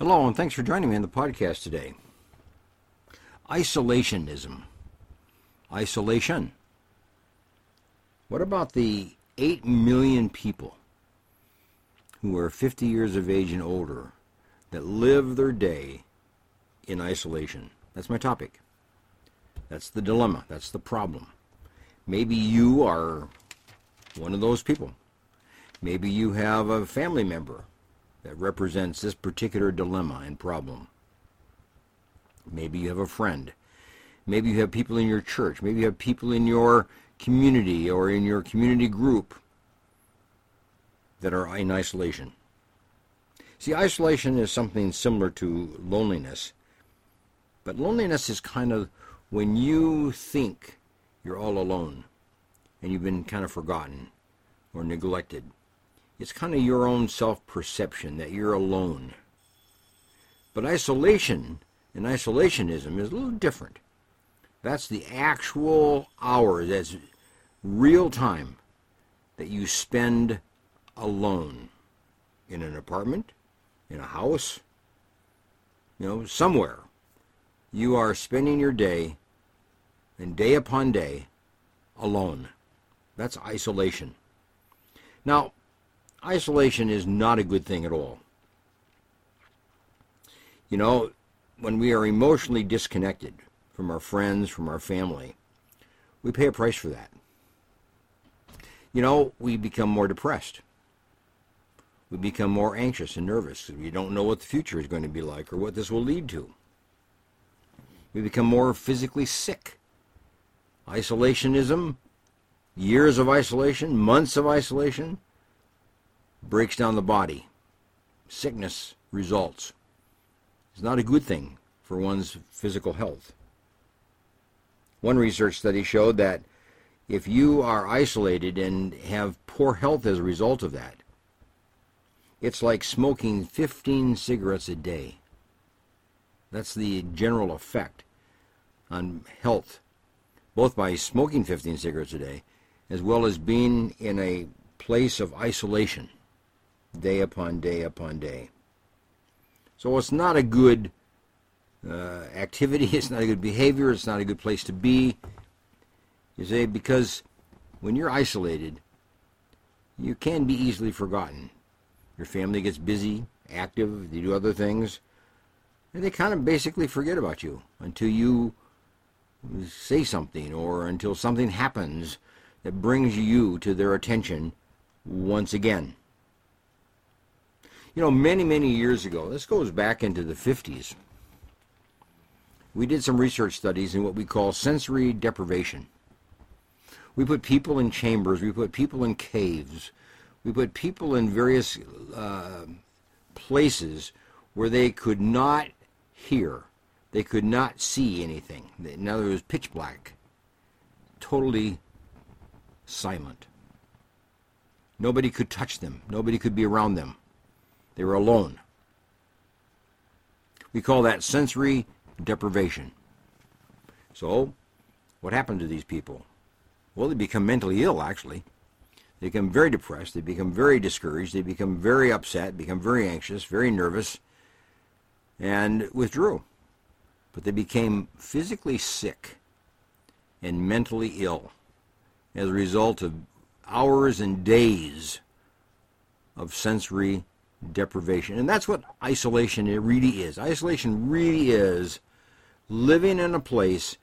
Hello, and thanks for joining me on the podcast today. Isolationism. Isolation. What about the 8 million people who are 50 years of age and older that live their day in isolation? That's my topic. That's the dilemma. That's the problem. Maybe you are one of those people. Maybe you have a family member that represents this particular dilemma and problem. Maybe you have a friend. Maybe you have people in your church. Maybe you have people in your community or in your community group that are in isolation. See, isolation is something similar to loneliness. But loneliness is kind of when you think you're all alone and you've been kind of forgotten or neglected. It's kind of your own self perception that you're alone. But isolation and isolationism is a little different. That's the actual hour, that's real time that you spend alone in an apartment, in a house, you know, somewhere. You are spending your day and day upon day alone. That's isolation. Now, isolation is not a good thing at all. You know, when we are emotionally disconnected from our friends, from our family, we pay a price for that. You know, we become more depressed. We become more anxious and nervous. We don't know what the future is going to be like or what this will lead to. We become more physically sick. Isolationism, years of isolation, months of isolation, breaks down the body. Sickness results. It's not a good thing for one's physical health. One research study showed that if you are isolated and have poor health as a result of that, it's like smoking 15 cigarettes a day. That's the general effect on health, both by smoking 15 cigarettes a day as well as being in a place of isolation day upon day upon day. So it's not a good uh, activity, it's not a good behavior, it's not a good place to be. You say, because when you're isolated, you can be easily forgotten. Your family gets busy, active, they do other things, and they kind of basically forget about you until you say something or until something happens that brings you to their attention once again. You know, many, many years ago, this goes back into the 50s, we did some research studies in what we call sensory deprivation. We put people in chambers, we put people in caves, we put people in various uh, places where they could not hear, they could not see anything. In other words, pitch black, totally silent. Nobody could touch them, nobody could be around them. They were alone. We call that sensory deprivation. So, what happened to these people? Well, they become mentally ill, actually. They become very depressed. They become very discouraged. They become very upset, become very anxious, very nervous, and withdrew. But they became physically sick and mentally ill as a result of hours and days of sensory deprivation. And that's what isolation really is. Isolation really is living in a place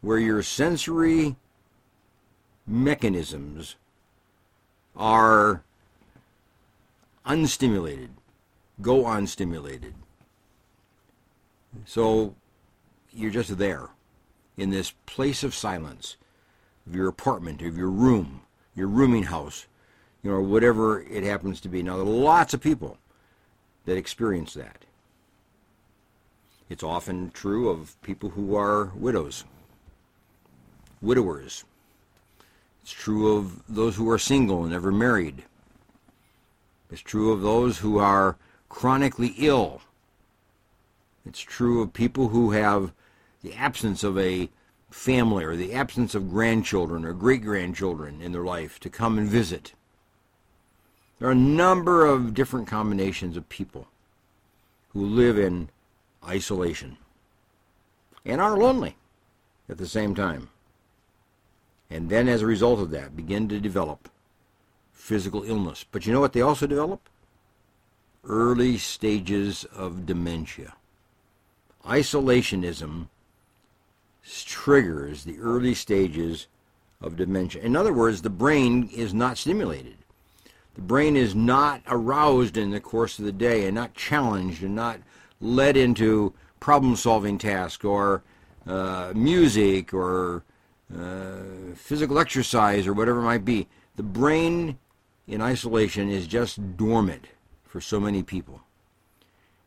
where your sensory mechanisms are unstimulated, go unstimulated. So you're just there in this place of silence of your apartment, of your room, your rooming house, you know, whatever it happens to be. Now, there are lots of people that experience that. It's often true of people who are widows, widowers. It's true of those who are single and never married. It's true of those who are chronically ill. It's true of people who have the absence of a family or the absence of grandchildren or great grandchildren in their life to come and visit. There are a number of different combinations of people who live in isolation and are lonely at the same time. And then, as a result of that, begin to develop physical illness. But you know what they also develop? Early stages of dementia. Isolationism triggers the early stages of dementia. In other words, the brain is not stimulated. The brain is not aroused in the course of the day and not challenged and not led into problem solving tasks or uh, music or uh, physical exercise or whatever it might be. The brain in isolation is just dormant for so many people.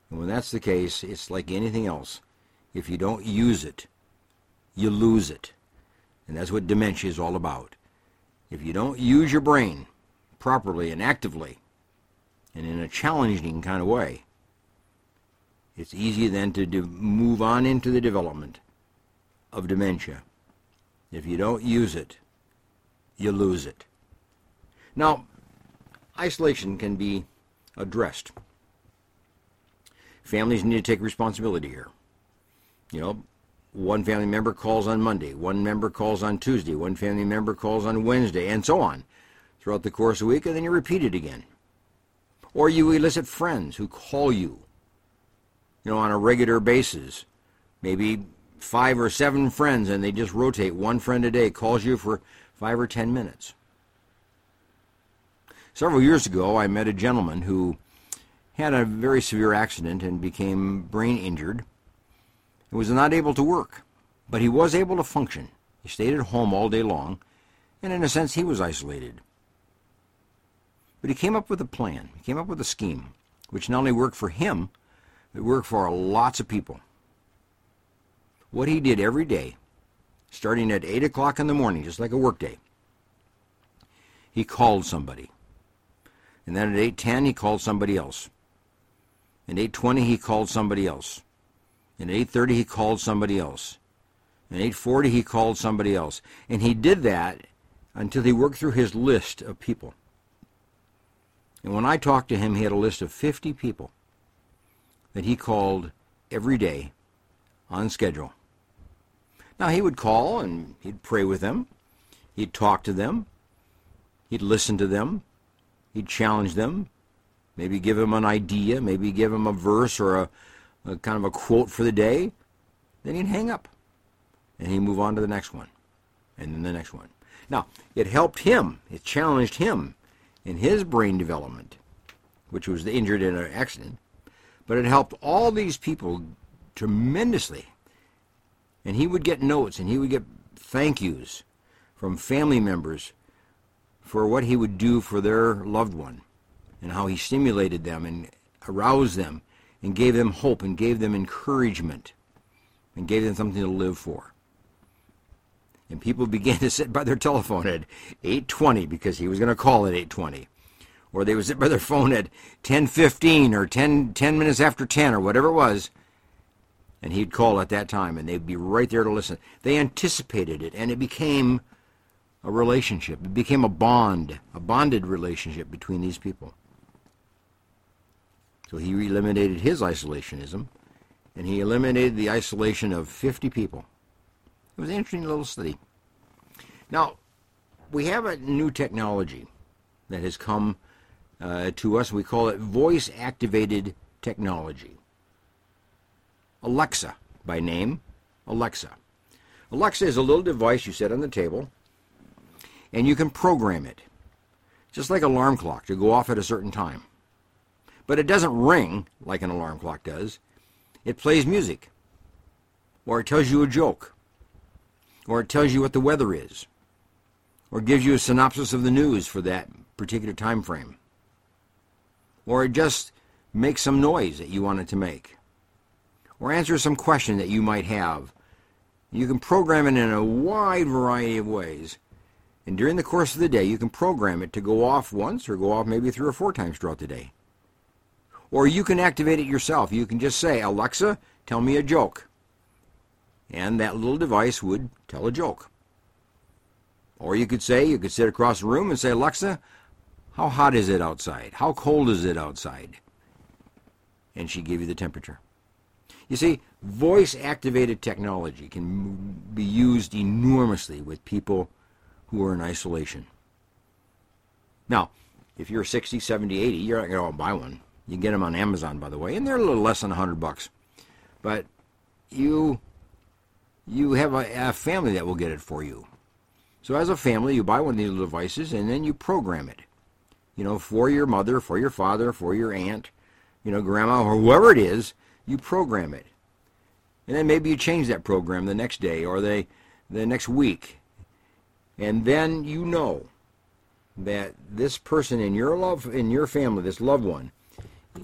And when that's the case, it's like anything else. If you don't use it, you lose it. And that's what dementia is all about. If you don't use your brain properly and actively, and in a challenging kind of way, it's easy then to move on into the development of dementia. If you don't use it, you lose it. Now, isolation can be addressed. Families need to take responsibility here. You know, one family member calls on Monday, one member calls on Tuesday, one family member calls on Wednesday, and so on throughout the course of the week, and then you repeat it again. Or you elicit friends who call you, you know, on a regular basis. Maybe five or seven friends, and they just rotate. One friend a day calls you for five or ten minutes. Several years ago, I met a gentleman who had a very severe accident and became brain injured and was not able to work, but he was able to function. He stayed at home all day long, and in a sense, he was isolated. But he came up with a plan. He came up with a scheme, which not only worked for him, it worked for lots of people. What he did every day, starting at 8 o'clock in the morning, just like a workday, he called somebody. And then at 8.10, he called somebody else. At 8.20, he called somebody else. At 8.30, he called somebody else. At 8.40, he called somebody else. And he did that until he worked through his list of people. And when I talked to him, he had a list of 50 people that he called every day on schedule. Now, he would call and he'd pray with them, he'd talk to them, he'd listen to them, he'd challenge them, maybe give them an idea, maybe give them a verse or a, a kind of a quote for the day. Then he'd hang up and he'd move on to the next one and then the next one. Now, it helped him, it challenged him in his brain development, which was injured in an accident, but it helped all these people tremendously. And he would get notes and he would get thank yous from family members for what he would do for their loved one and how he stimulated them and aroused them and gave them hope and gave them encouragement and gave them something to live for. And people began to sit by their telephone at 8:20 because he was going to call at 8:20. Or they would sit by their phone at 10:15 or 10 10 minutes after 10 or whatever it was. And he'd call at that time and they'd be right there to listen. They anticipated it and it became a relationship. It became a bond, a bonded relationship between these people. So he eliminated his isolationism, and he eliminated the isolation of 50 people. It was an interesting little study. Now, we have a new technology that has come uh, to us. We call it voice activated technology. Alexa, by name, Alexa. Alexa is a little device you set on the table and you can program it, just like an alarm clock, to go off at a certain time. But it doesn't ring like an alarm clock does. It plays music, or it tells you a joke, or it tells you what the weather is, or gives you a synopsis of the news for that particular time frame, or it just makes some noise that you want it to make, or answers some question that you might have. You can program it in a wide variety of ways and during the course of the day, you can program it to go off once or go off maybe three or four times throughout the day. Or you can activate it yourself. You can just say, Alexa, tell me a joke. And that little device would tell a joke. Or you could say, you could sit across the room and say, Alexa, how hot is it outside? How cold is it outside? and she gave you the temperature. You see, voice activated technology can be used enormously with people who are in isolation. Now, if you're 60, 70, 80, you're not going to buy one. You can get them on Amazon, by the way, and they're a little less than 100 bucks. But you you have a, a family that will get it for you. So as a family, you buy one of these little devices and then you program it. You know, for your mother, for your father, for your aunt, you know, grandma, or whoever it is, you program it. And then maybe you change that program the next day or the, the next week. And then you know that this person in your love in your family, this loved one,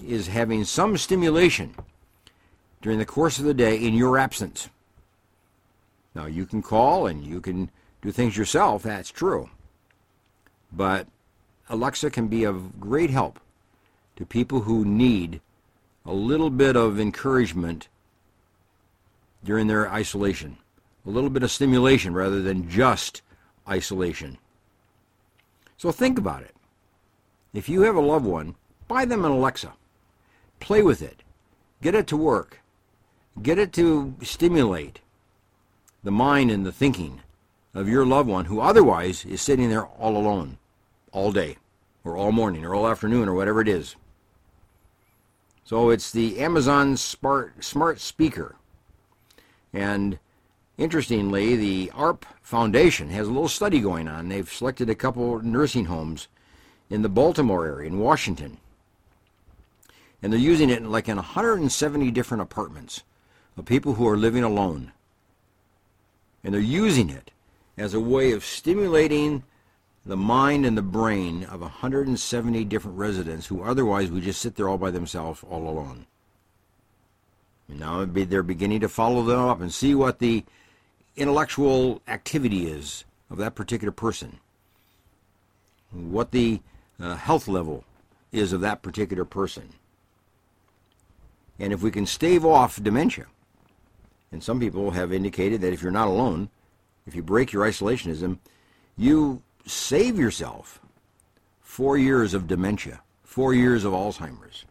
is having some stimulation during the course of the day in your absence. Now you can call and you can do things yourself, that's true. But Alexa can be of great help to people who need a little bit of encouragement during their isolation, a little bit of stimulation rather than just isolation. So think about it. If you have a loved one, buy them an Alexa. Play with it. Get it to work. Get it to stimulate the mind and the thinking of your loved one who otherwise is sitting there all alone all day or all morning or all afternoon or whatever it is. So it's the Amazon Smart, Smart Speaker. And interestingly, the AARP Foundation has a little study going on. They've selected a couple nursing homes in the Baltimore area in Washington. And they're using it in like in 170 different apartments of people who are living alone. And they're using it as a way of stimulating the mind and the brain of 170 different residents who otherwise would just sit there all by themselves, all alone. And now they're beginning to follow them up and see what the intellectual activity is of that particular person, what the uh, health level is of that particular person. And if we can stave off dementia, and some people have indicated that if you're not alone, if you break your isolationism, you save yourself four years of dementia, four years of Alzheimer's.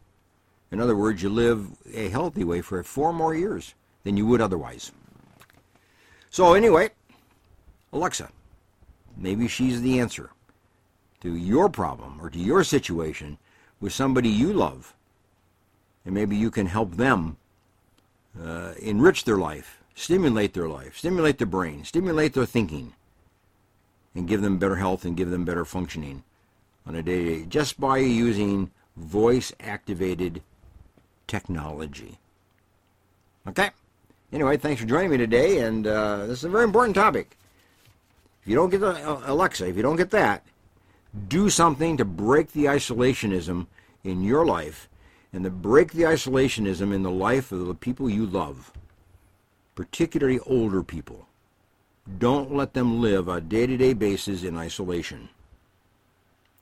In other words, you live a healthy way for four more years than you would otherwise. So, anyway, Alexa, maybe she's the answer to your problem or to your situation with somebody you love. And maybe you can help them uh, enrich their life, stimulate their life, stimulate their brain, stimulate their thinking, and give them better health and give them better functioning on a day to day just by using voice activated technology. Okay? Anyway, thanks for joining me today, and uh, this is a very important topic. If you don't get the, uh, Alexa, if you don't get that, do something to break the isolationism in your life and to break the isolationism in the life of the people you love, particularly older people. Don't let them live a day to day basis in isolation.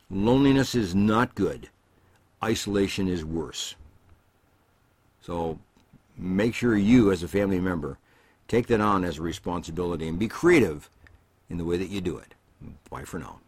Loneliness is not good. Isolation is worse. So make sure you, as a family member, take that on as a responsibility and be creative in the way that you do it. Bye for now.